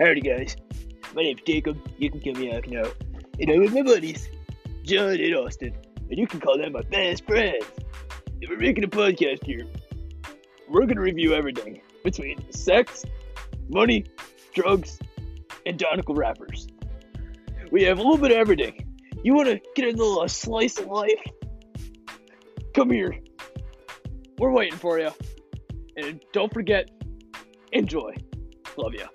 Howdy, guys. My name's Jacob. You can call me out now. And I'm with my buddies, John and Austin. And you can call them my best friends. And we're making a podcast here. We're going to review everything between sex, money, drugs, and Donical rappers. We have a little bit of everything. You want to get a little slice of life? Come here. We're waiting for you. And don't forget, enjoy. Love you.